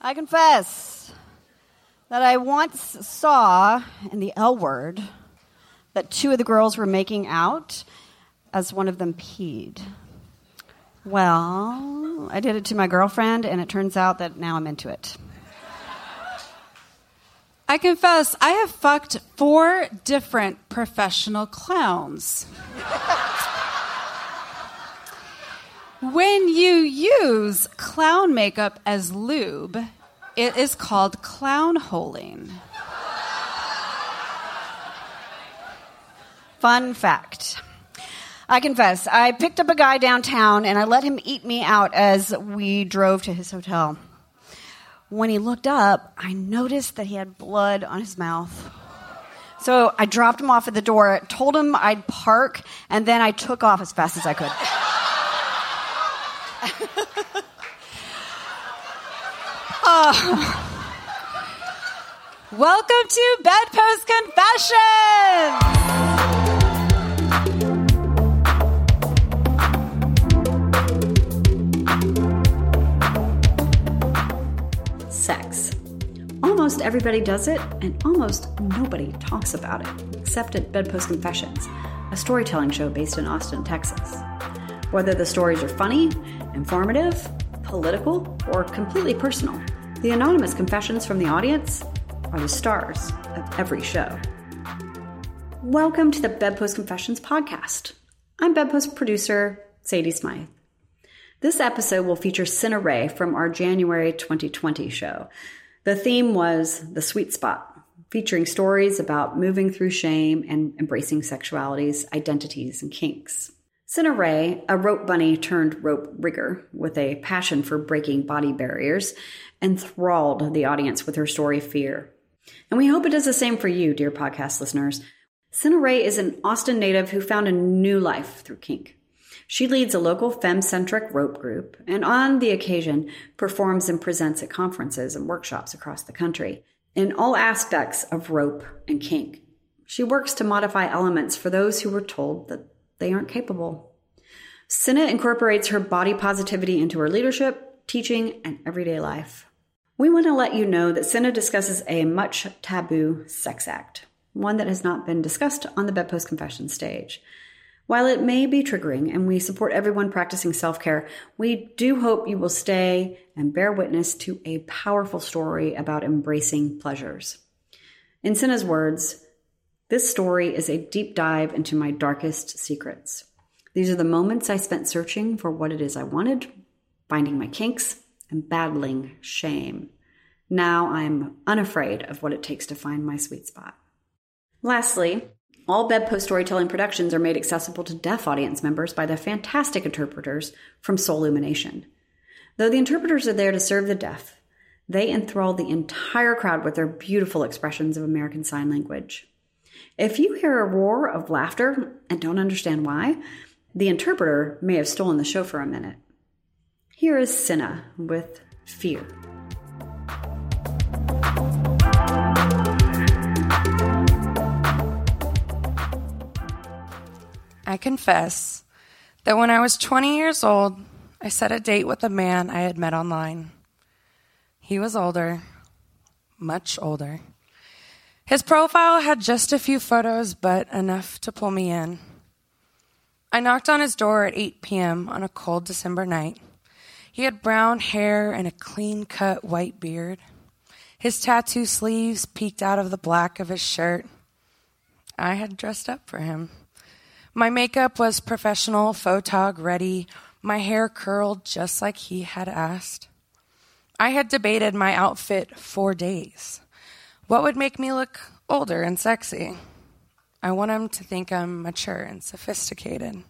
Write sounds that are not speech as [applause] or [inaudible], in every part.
I confess that I once saw in the L word that two of the girls were making out as one of them peed. Well, I did it to my girlfriend, and it turns out that now I'm into it. I confess, I have fucked four different professional clowns. [laughs] when you use clown makeup as lube, it is called clown holing. Fun fact. I confess, I picked up a guy downtown and I let him eat me out as we drove to his hotel. When he looked up, I noticed that he had blood on his mouth. So I dropped him off at the door, told him I'd park, and then I took off as fast as I could. Oh. Welcome to Bedpost Confessions. Sex. Almost everybody does it, and almost nobody talks about it, except at Bedpost Confessions, a storytelling show based in Austin, Texas. Whether the stories are funny, informative, political, or completely personal, the anonymous confessions from the audience are the stars of every show. Welcome to the Bedpost Confessions podcast. I'm Bedpost producer Sadie Smythe. This episode will feature Cinna Ray from our January 2020 show. The theme was The Sweet Spot, featuring stories about moving through shame and embracing sexualities, identities, and kinks. Cinna Ray, a rope bunny turned rope rigger with a passion for breaking body barriers, enthralled the audience with her story fear. And we hope it does the same for you, dear podcast listeners. Cinna Ray is an Austin native who found a new life through kink. She leads a local femme centric rope group and, on the occasion, performs and presents at conferences and workshops across the country in all aspects of rope and kink. She works to modify elements for those who were told that they aren't capable. Cinna incorporates her body positivity into her leadership, teaching, and everyday life. We want to let you know that Cinna discusses a much taboo sex act, one that has not been discussed on the Bedpost Confession stage. While it may be triggering and we support everyone practicing self care, we do hope you will stay and bear witness to a powerful story about embracing pleasures. In Cinna's words, this story is a deep dive into my darkest secrets. These are the moments I spent searching for what it is I wanted, finding my kinks, and battling shame. Now I'm unafraid of what it takes to find my sweet spot. Lastly, all bedpost storytelling productions are made accessible to deaf audience members by the fantastic interpreters from Soul Illumination. Though the interpreters are there to serve the deaf, they enthrall the entire crowd with their beautiful expressions of American Sign Language. If you hear a roar of laughter and don't understand why, the interpreter may have stolen the show for a minute. Here is Cinna with Fear. I confess that when I was 20 years old, I set a date with a man I had met online. He was older, much older. His profile had just a few photos, but enough to pull me in. I knocked on his door at 8 p.m. on a cold December night. He had brown hair and a clean cut white beard. His tattoo sleeves peeked out of the black of his shirt. I had dressed up for him. My makeup was professional, photog ready, my hair curled just like he had asked. I had debated my outfit for days. What would make me look older and sexy? I want him to think I'm mature and sophisticated.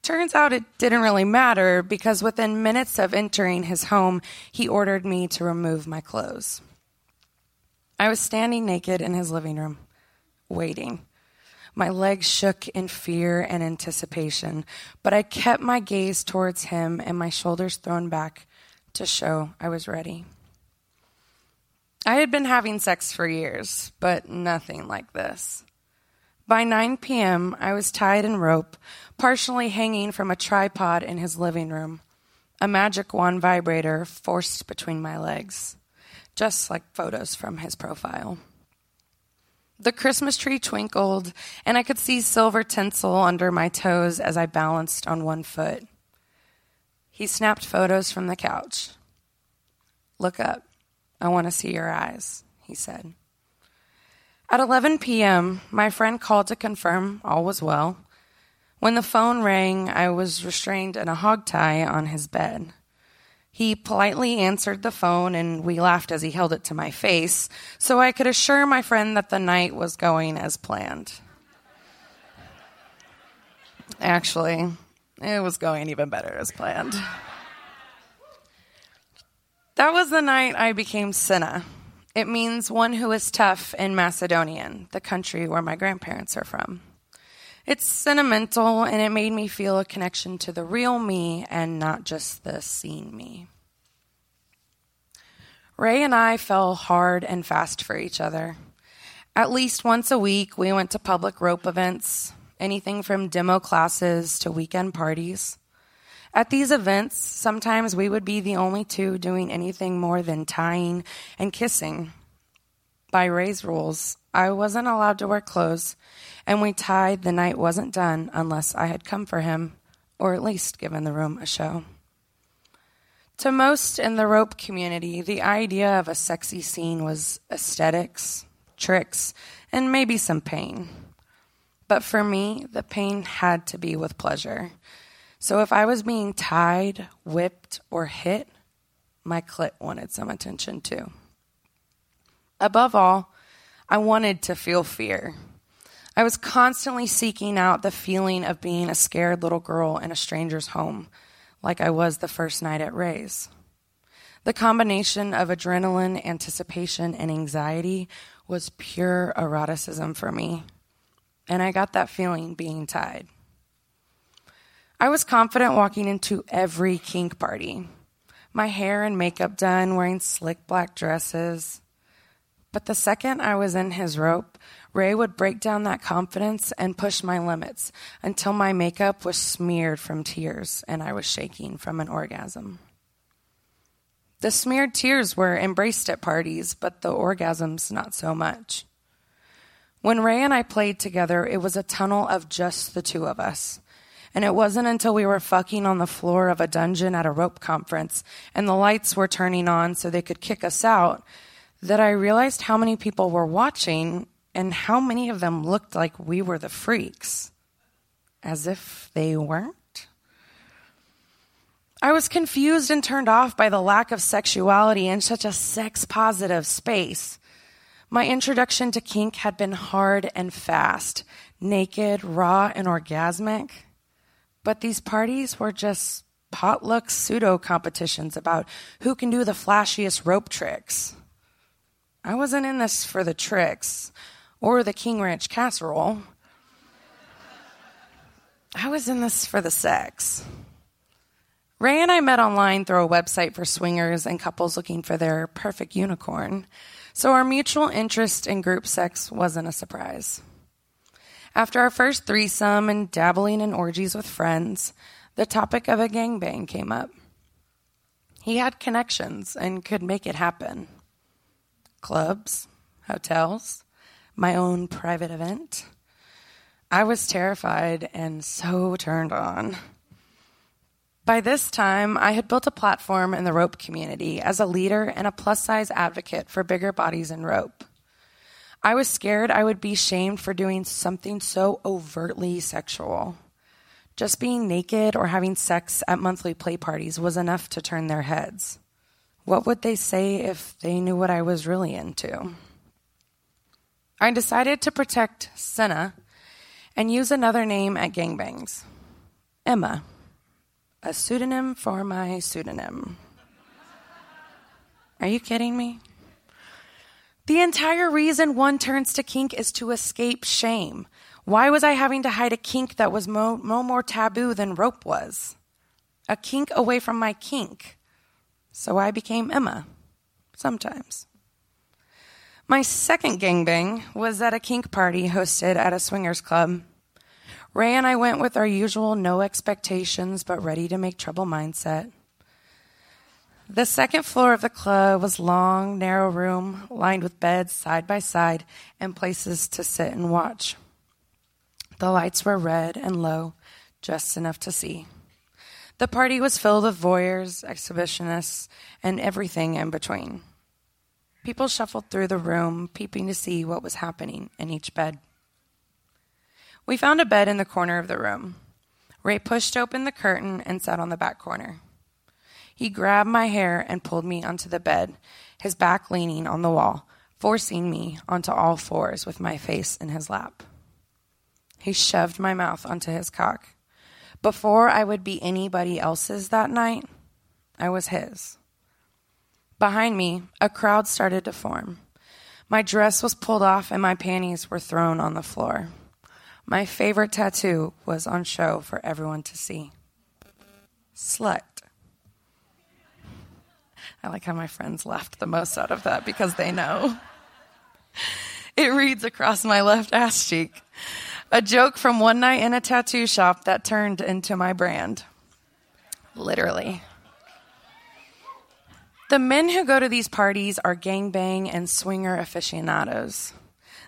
Turns out it didn't really matter because within minutes of entering his home, he ordered me to remove my clothes. I was standing naked in his living room, waiting. My legs shook in fear and anticipation, but I kept my gaze towards him and my shoulders thrown back to show I was ready. I had been having sex for years, but nothing like this. By 9 p.m., I was tied in rope, partially hanging from a tripod in his living room. a magic wand vibrator forced between my legs, just like photos from his profile. The Christmas tree twinkled, and I could see silver tinsel under my toes as I balanced on one foot. He snapped photos from the couch. Look up. I want to see your eyes, he said. At 11 p.m., my friend called to confirm all was well. When the phone rang, I was restrained in a hog tie on his bed. He politely answered the phone, and we laughed as he held it to my face, so I could assure my friend that the night was going as planned. Actually, it was going even better as planned. Was the night I became Cinna. It means one who is tough in Macedonian, the country where my grandparents are from. It's sentimental and it made me feel a connection to the real me and not just the seen me. Ray and I fell hard and fast for each other. At least once a week, we went to public rope events, anything from demo classes to weekend parties. At these events, sometimes we would be the only two doing anything more than tying and kissing. By Ray's rules, I wasn't allowed to wear clothes, and we tied the night wasn't done unless I had come for him, or at least given the room a show. To most in the rope community, the idea of a sexy scene was aesthetics, tricks, and maybe some pain. But for me, the pain had to be with pleasure. So if I was being tied, whipped, or hit, my clit wanted some attention too. Above all, I wanted to feel fear. I was constantly seeking out the feeling of being a scared little girl in a stranger's home, like I was the first night at Ray's. The combination of adrenaline, anticipation, and anxiety was pure eroticism for me, and I got that feeling being tied. I was confident walking into every kink party, my hair and makeup done, wearing slick black dresses. But the second I was in his rope, Ray would break down that confidence and push my limits until my makeup was smeared from tears and I was shaking from an orgasm. The smeared tears were embraced at parties, but the orgasms not so much. When Ray and I played together, it was a tunnel of just the two of us. And it wasn't until we were fucking on the floor of a dungeon at a rope conference and the lights were turning on so they could kick us out that I realized how many people were watching and how many of them looked like we were the freaks, as if they weren't. I was confused and turned off by the lack of sexuality in such a sex positive space. My introduction to kink had been hard and fast, naked, raw, and orgasmic. But these parties were just potluck pseudo competitions about who can do the flashiest rope tricks. I wasn't in this for the tricks or the King Ranch casserole. I was in this for the sex. Ray and I met online through a website for swingers and couples looking for their perfect unicorn, so our mutual interest in group sex wasn't a surprise. After our first threesome and dabbling in orgies with friends, the topic of a gangbang came up. He had connections and could make it happen. Clubs, hotels, my own private event. I was terrified and so turned on. By this time, I had built a platform in the rope community as a leader and a plus size advocate for bigger bodies in rope. I was scared I would be shamed for doing something so overtly sexual. Just being naked or having sex at monthly play parties was enough to turn their heads. What would they say if they knew what I was really into? I decided to protect Cinna and use another name at gangbangs Emma, a pseudonym for my pseudonym. Are you kidding me? The entire reason one turns to kink is to escape shame. Why was I having to hide a kink that was no, more taboo than rope was? A kink away from my kink. So I became Emma. Sometimes. My second gangbang was at a kink party hosted at a swingers club. Ray and I went with our usual no expectations but ready to make trouble mindset. The second floor of the club was long, narrow room lined with beds side by side and places to sit and watch. The lights were red and low, just enough to see. The party was filled with voyeurs, exhibitionists, and everything in between. People shuffled through the room, peeping to see what was happening in each bed. We found a bed in the corner of the room. Ray pushed open the curtain and sat on the back corner. He grabbed my hair and pulled me onto the bed, his back leaning on the wall, forcing me onto all fours with my face in his lap. He shoved my mouth onto his cock. Before I would be anybody else's that night, I was his. Behind me, a crowd started to form. My dress was pulled off and my panties were thrown on the floor. My favorite tattoo was on show for everyone to see. Slut. I like how my friends laughed the most out of that because they know. [laughs] It reads across my left ass cheek. A joke from one night in a tattoo shop that turned into my brand. Literally. The men who go to these parties are gangbang and swinger aficionados.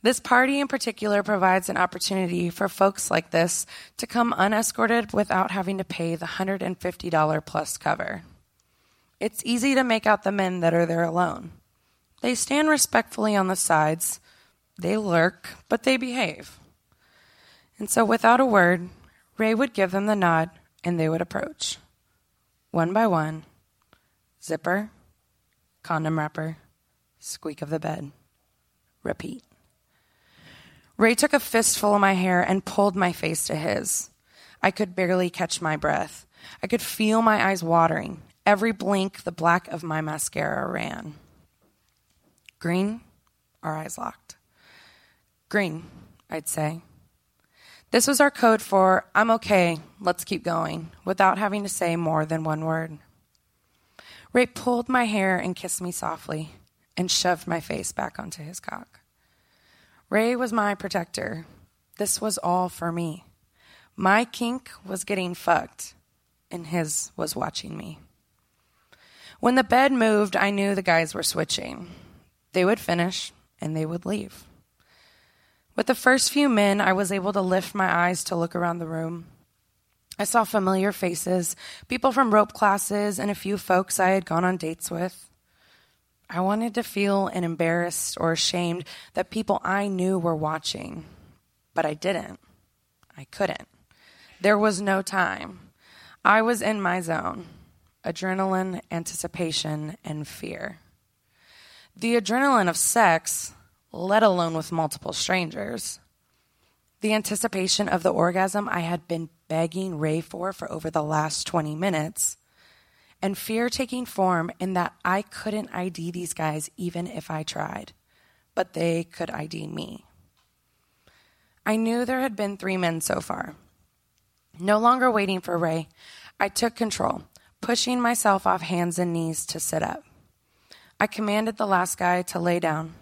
This party in particular provides an opportunity for folks like this to come unescorted without having to pay the $150 plus cover. It's easy to make out the men that are there alone. They stand respectfully on the sides, they lurk, but they behave. And so, without a word, Ray would give them the nod and they would approach. One by one, zipper, condom wrapper, squeak of the bed. Repeat. Ray took a fistful of my hair and pulled my face to his. I could barely catch my breath. I could feel my eyes watering. Every blink, the black of my mascara ran. Green, our eyes locked. Green, I'd say. This was our code for, I'm okay, let's keep going, without having to say more than one word. Ray pulled my hair and kissed me softly and shoved my face back onto his cock. Ray was my protector. This was all for me. My kink was getting fucked, and his was watching me. When the bed moved, I knew the guys were switching. They would finish, and they would leave. With the first few men, I was able to lift my eyes to look around the room. I saw familiar faces, people from rope classes, and a few folks I had gone on dates with. I wanted to feel embarrassed or ashamed that people I knew were watching, but I didn't. I couldn't. There was no time. I was in my zone adrenaline, anticipation, and fear. The adrenaline of sex, let alone with multiple strangers. The anticipation of the orgasm I had been begging Ray for for over the last 20 minutes, and fear taking form in that I couldn't ID these guys even if I tried, but they could ID me. I knew there had been three men so far. No longer waiting for Ray, I took control, pushing myself off hands and knees to sit up. I commanded the last guy to lay down.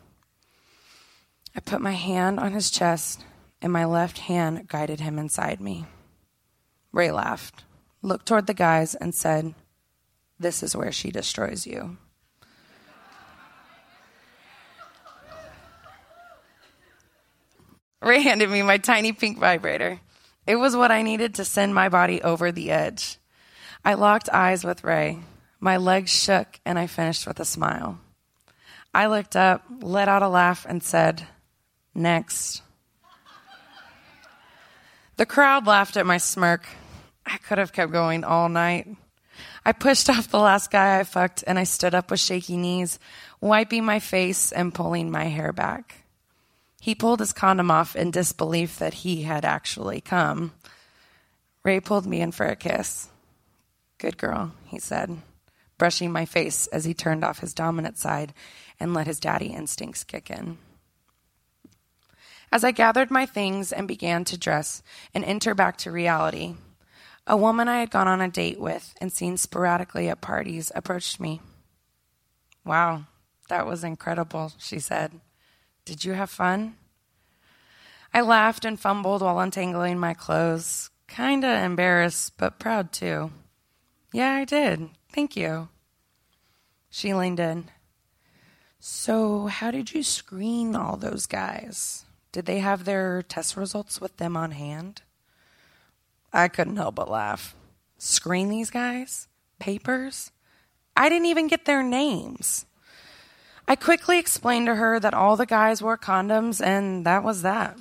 I put my hand on his chest, and my left hand guided him inside me. Ray laughed, looked toward the guys, and said, This is where she destroys you. Ray handed me my tiny pink vibrator. It was what I needed to send my body over the edge. I locked eyes with Ray. My legs shook, and I finished with a smile. I looked up, let out a laugh, and said, Next. The crowd laughed at my smirk. I could have kept going all night. I pushed off the last guy I fucked and I stood up with shaky knees, wiping my face and pulling my hair back. He pulled his condom off in disbelief that he had actually come. Ray pulled me in for a kiss. Good girl, he said, brushing my face as he turned off his dominant side and let his daddy instincts kick in. As I gathered my things and began to dress and enter back to reality, a woman I had gone on a date with and seen sporadically at parties approached me. Wow, that was incredible, she said. Did you have fun? I laughed and fumbled while untangling my clothes, kinda embarrassed, but proud too. Yeah, I did. Thank you. She leaned in. So, how did you screen all those guys? Did they have their test results with them on hand? I couldn't help but laugh. Screen these guys? Papers? I didn't even get their names. I quickly explained to her that all the guys wore condoms, and that was that.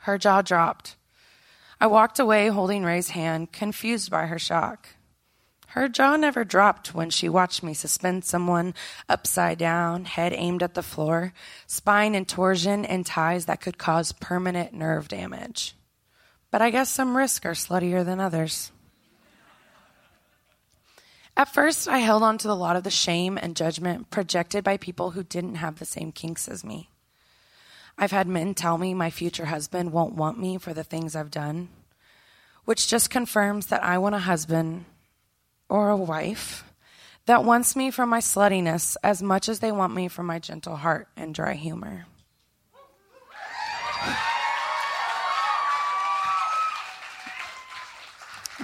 Her jaw dropped. I walked away holding Ray's hand, confused by her shock. Her jaw never dropped when she watched me suspend someone upside down, head aimed at the floor, spine in torsion, and ties that could cause permanent nerve damage. But I guess some risks are sluttier than others. At first, I held on to a lot of the shame and judgment projected by people who didn't have the same kinks as me. I've had men tell me my future husband won't want me for the things I've done, which just confirms that I want a husband or a wife that wants me for my sluttiness as much as they want me for my gentle heart and dry humor.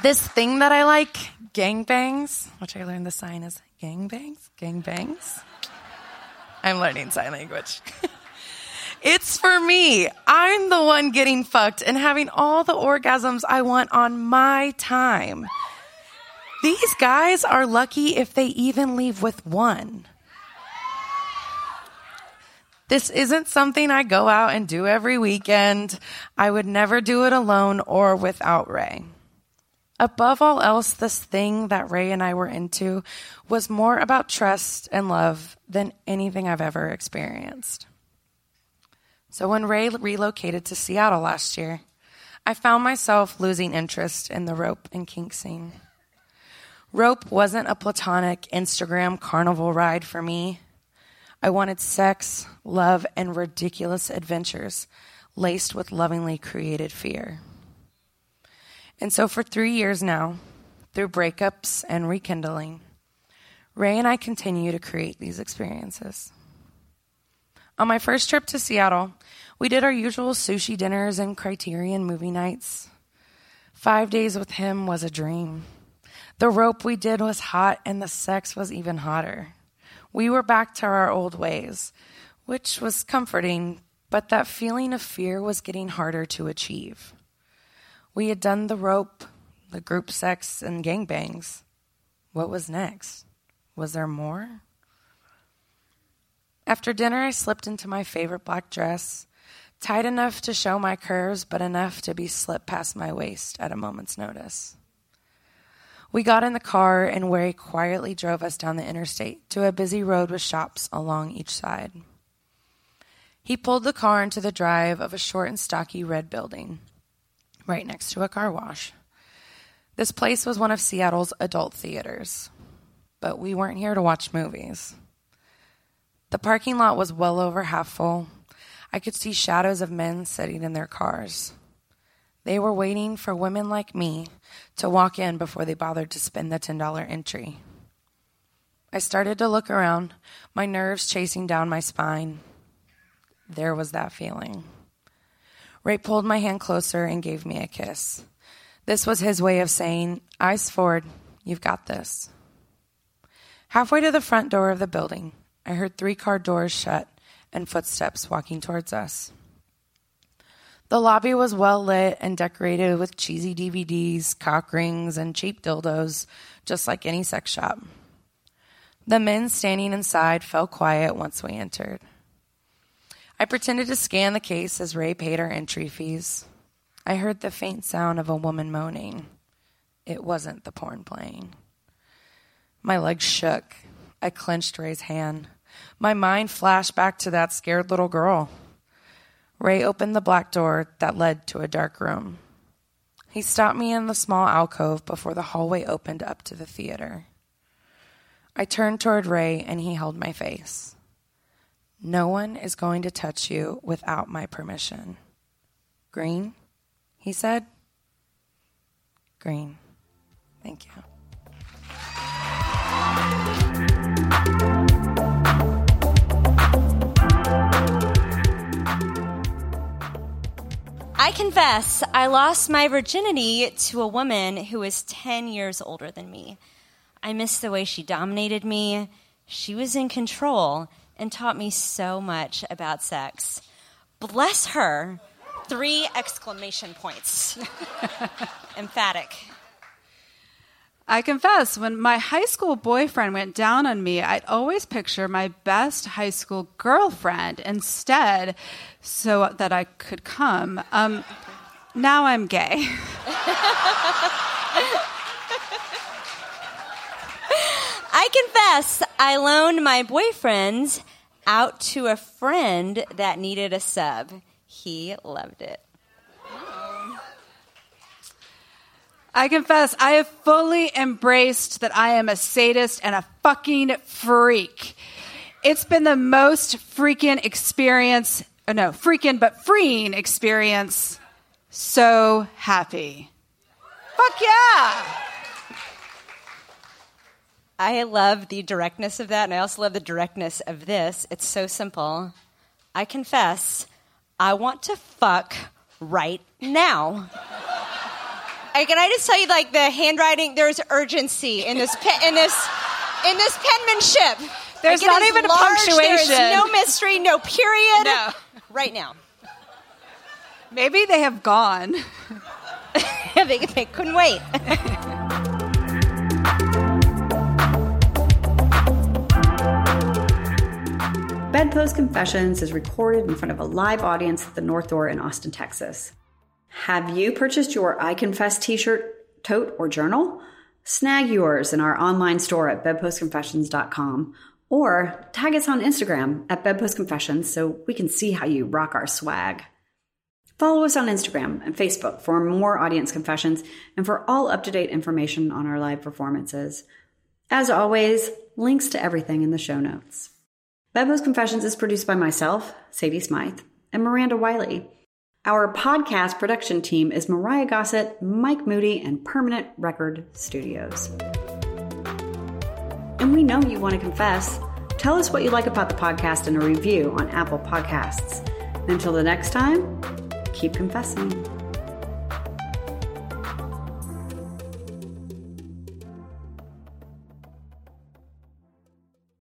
this thing that I like, gangbangs, which I learned the sign is gangbangs, gangbangs. I'm learning sign language. [laughs] it's for me. I'm the one getting fucked and having all the orgasms I want on my time. These guys are lucky if they even leave with one. This isn't something I go out and do every weekend. I would never do it alone or without Ray. Above all else, this thing that Ray and I were into was more about trust and love than anything I've ever experienced. So when Ray relocated to Seattle last year, I found myself losing interest in the rope and kink scene. Rope wasn't a platonic Instagram carnival ride for me. I wanted sex, love, and ridiculous adventures laced with lovingly created fear. And so, for three years now, through breakups and rekindling, Ray and I continue to create these experiences. On my first trip to Seattle, we did our usual sushi dinners and criterion movie nights. Five days with him was a dream. The rope we did was hot, and the sex was even hotter. We were back to our old ways, which was comforting, but that feeling of fear was getting harder to achieve. We had done the rope, the group sex, and gangbangs. What was next? Was there more? After dinner, I slipped into my favorite black dress, tight enough to show my curves, but enough to be slipped past my waist at a moment's notice. We got in the car, and Ray quietly drove us down the interstate to a busy road with shops along each side. He pulled the car into the drive of a short and stocky red building, right next to a car wash. This place was one of Seattle's adult theaters, but we weren't here to watch movies. The parking lot was well over half full. I could see shadows of men sitting in their cars. They were waiting for women like me to walk in before they bothered to spend the $10 entry. I started to look around, my nerves chasing down my spine. There was that feeling. Ray pulled my hand closer and gave me a kiss. This was his way of saying, Eyes forward, you've got this. Halfway to the front door of the building, I heard three car doors shut and footsteps walking towards us. The lobby was well lit and decorated with cheesy DVDs, cock rings, and cheap dildos, just like any sex shop. The men standing inside fell quiet once we entered. I pretended to scan the case as Ray paid our entry fees. I heard the faint sound of a woman moaning. It wasn't the porn playing. My legs shook. I clenched Ray's hand. My mind flashed back to that scared little girl. Ray opened the black door that led to a dark room. He stopped me in the small alcove before the hallway opened up to the theater. I turned toward Ray and he held my face. No one is going to touch you without my permission. Green, he said. Green. Thank you. I confess, I lost my virginity to a woman who was 10 years older than me. I missed the way she dominated me. She was in control and taught me so much about sex. Bless her. Three exclamation points. [laughs] Emphatic. I confess, when my high school boyfriend went down on me, I'd always picture my best high school girlfriend instead so that I could come. Um, now I'm gay. [laughs] I confess, I loaned my boyfriend out to a friend that needed a sub. He loved it. I confess, I have fully embraced that I am a sadist and a fucking freak. It's been the most freaking experience, uh, no, freaking, but freeing experience. So happy. Fuck yeah! I love the directness of that, and I also love the directness of this. It's so simple. I confess, I want to fuck right now. Like, can I just tell you, like the handwriting, there's urgency in this pe- in this in this penmanship. There's Like, not is even a large, There is no mystery, no period. No. Right now, Maybe they have gone. [laughs] they, they couldn't wait. Bedpost Confessions is recorded in front of a live audience at the North Door in Austin, Texas. Have you purchased your I Confess t shirt, tote, or journal? Snag yours in our online store at bedpostconfessions.com or tag us on Instagram at bedpostconfessions so we can see how you rock our swag. Follow us on Instagram and Facebook for more audience confessions and for all up to date information on our live performances. As always, links to everything in the show notes. Bedpost Confessions is produced by myself, Sadie Smythe, and Miranda Wiley. Our podcast production team is Mariah Gossett, Mike Moody, and Permanent Record Studios. And we know you want to confess. Tell us what you like about the podcast in a review on Apple Podcasts. Until the next time, keep confessing.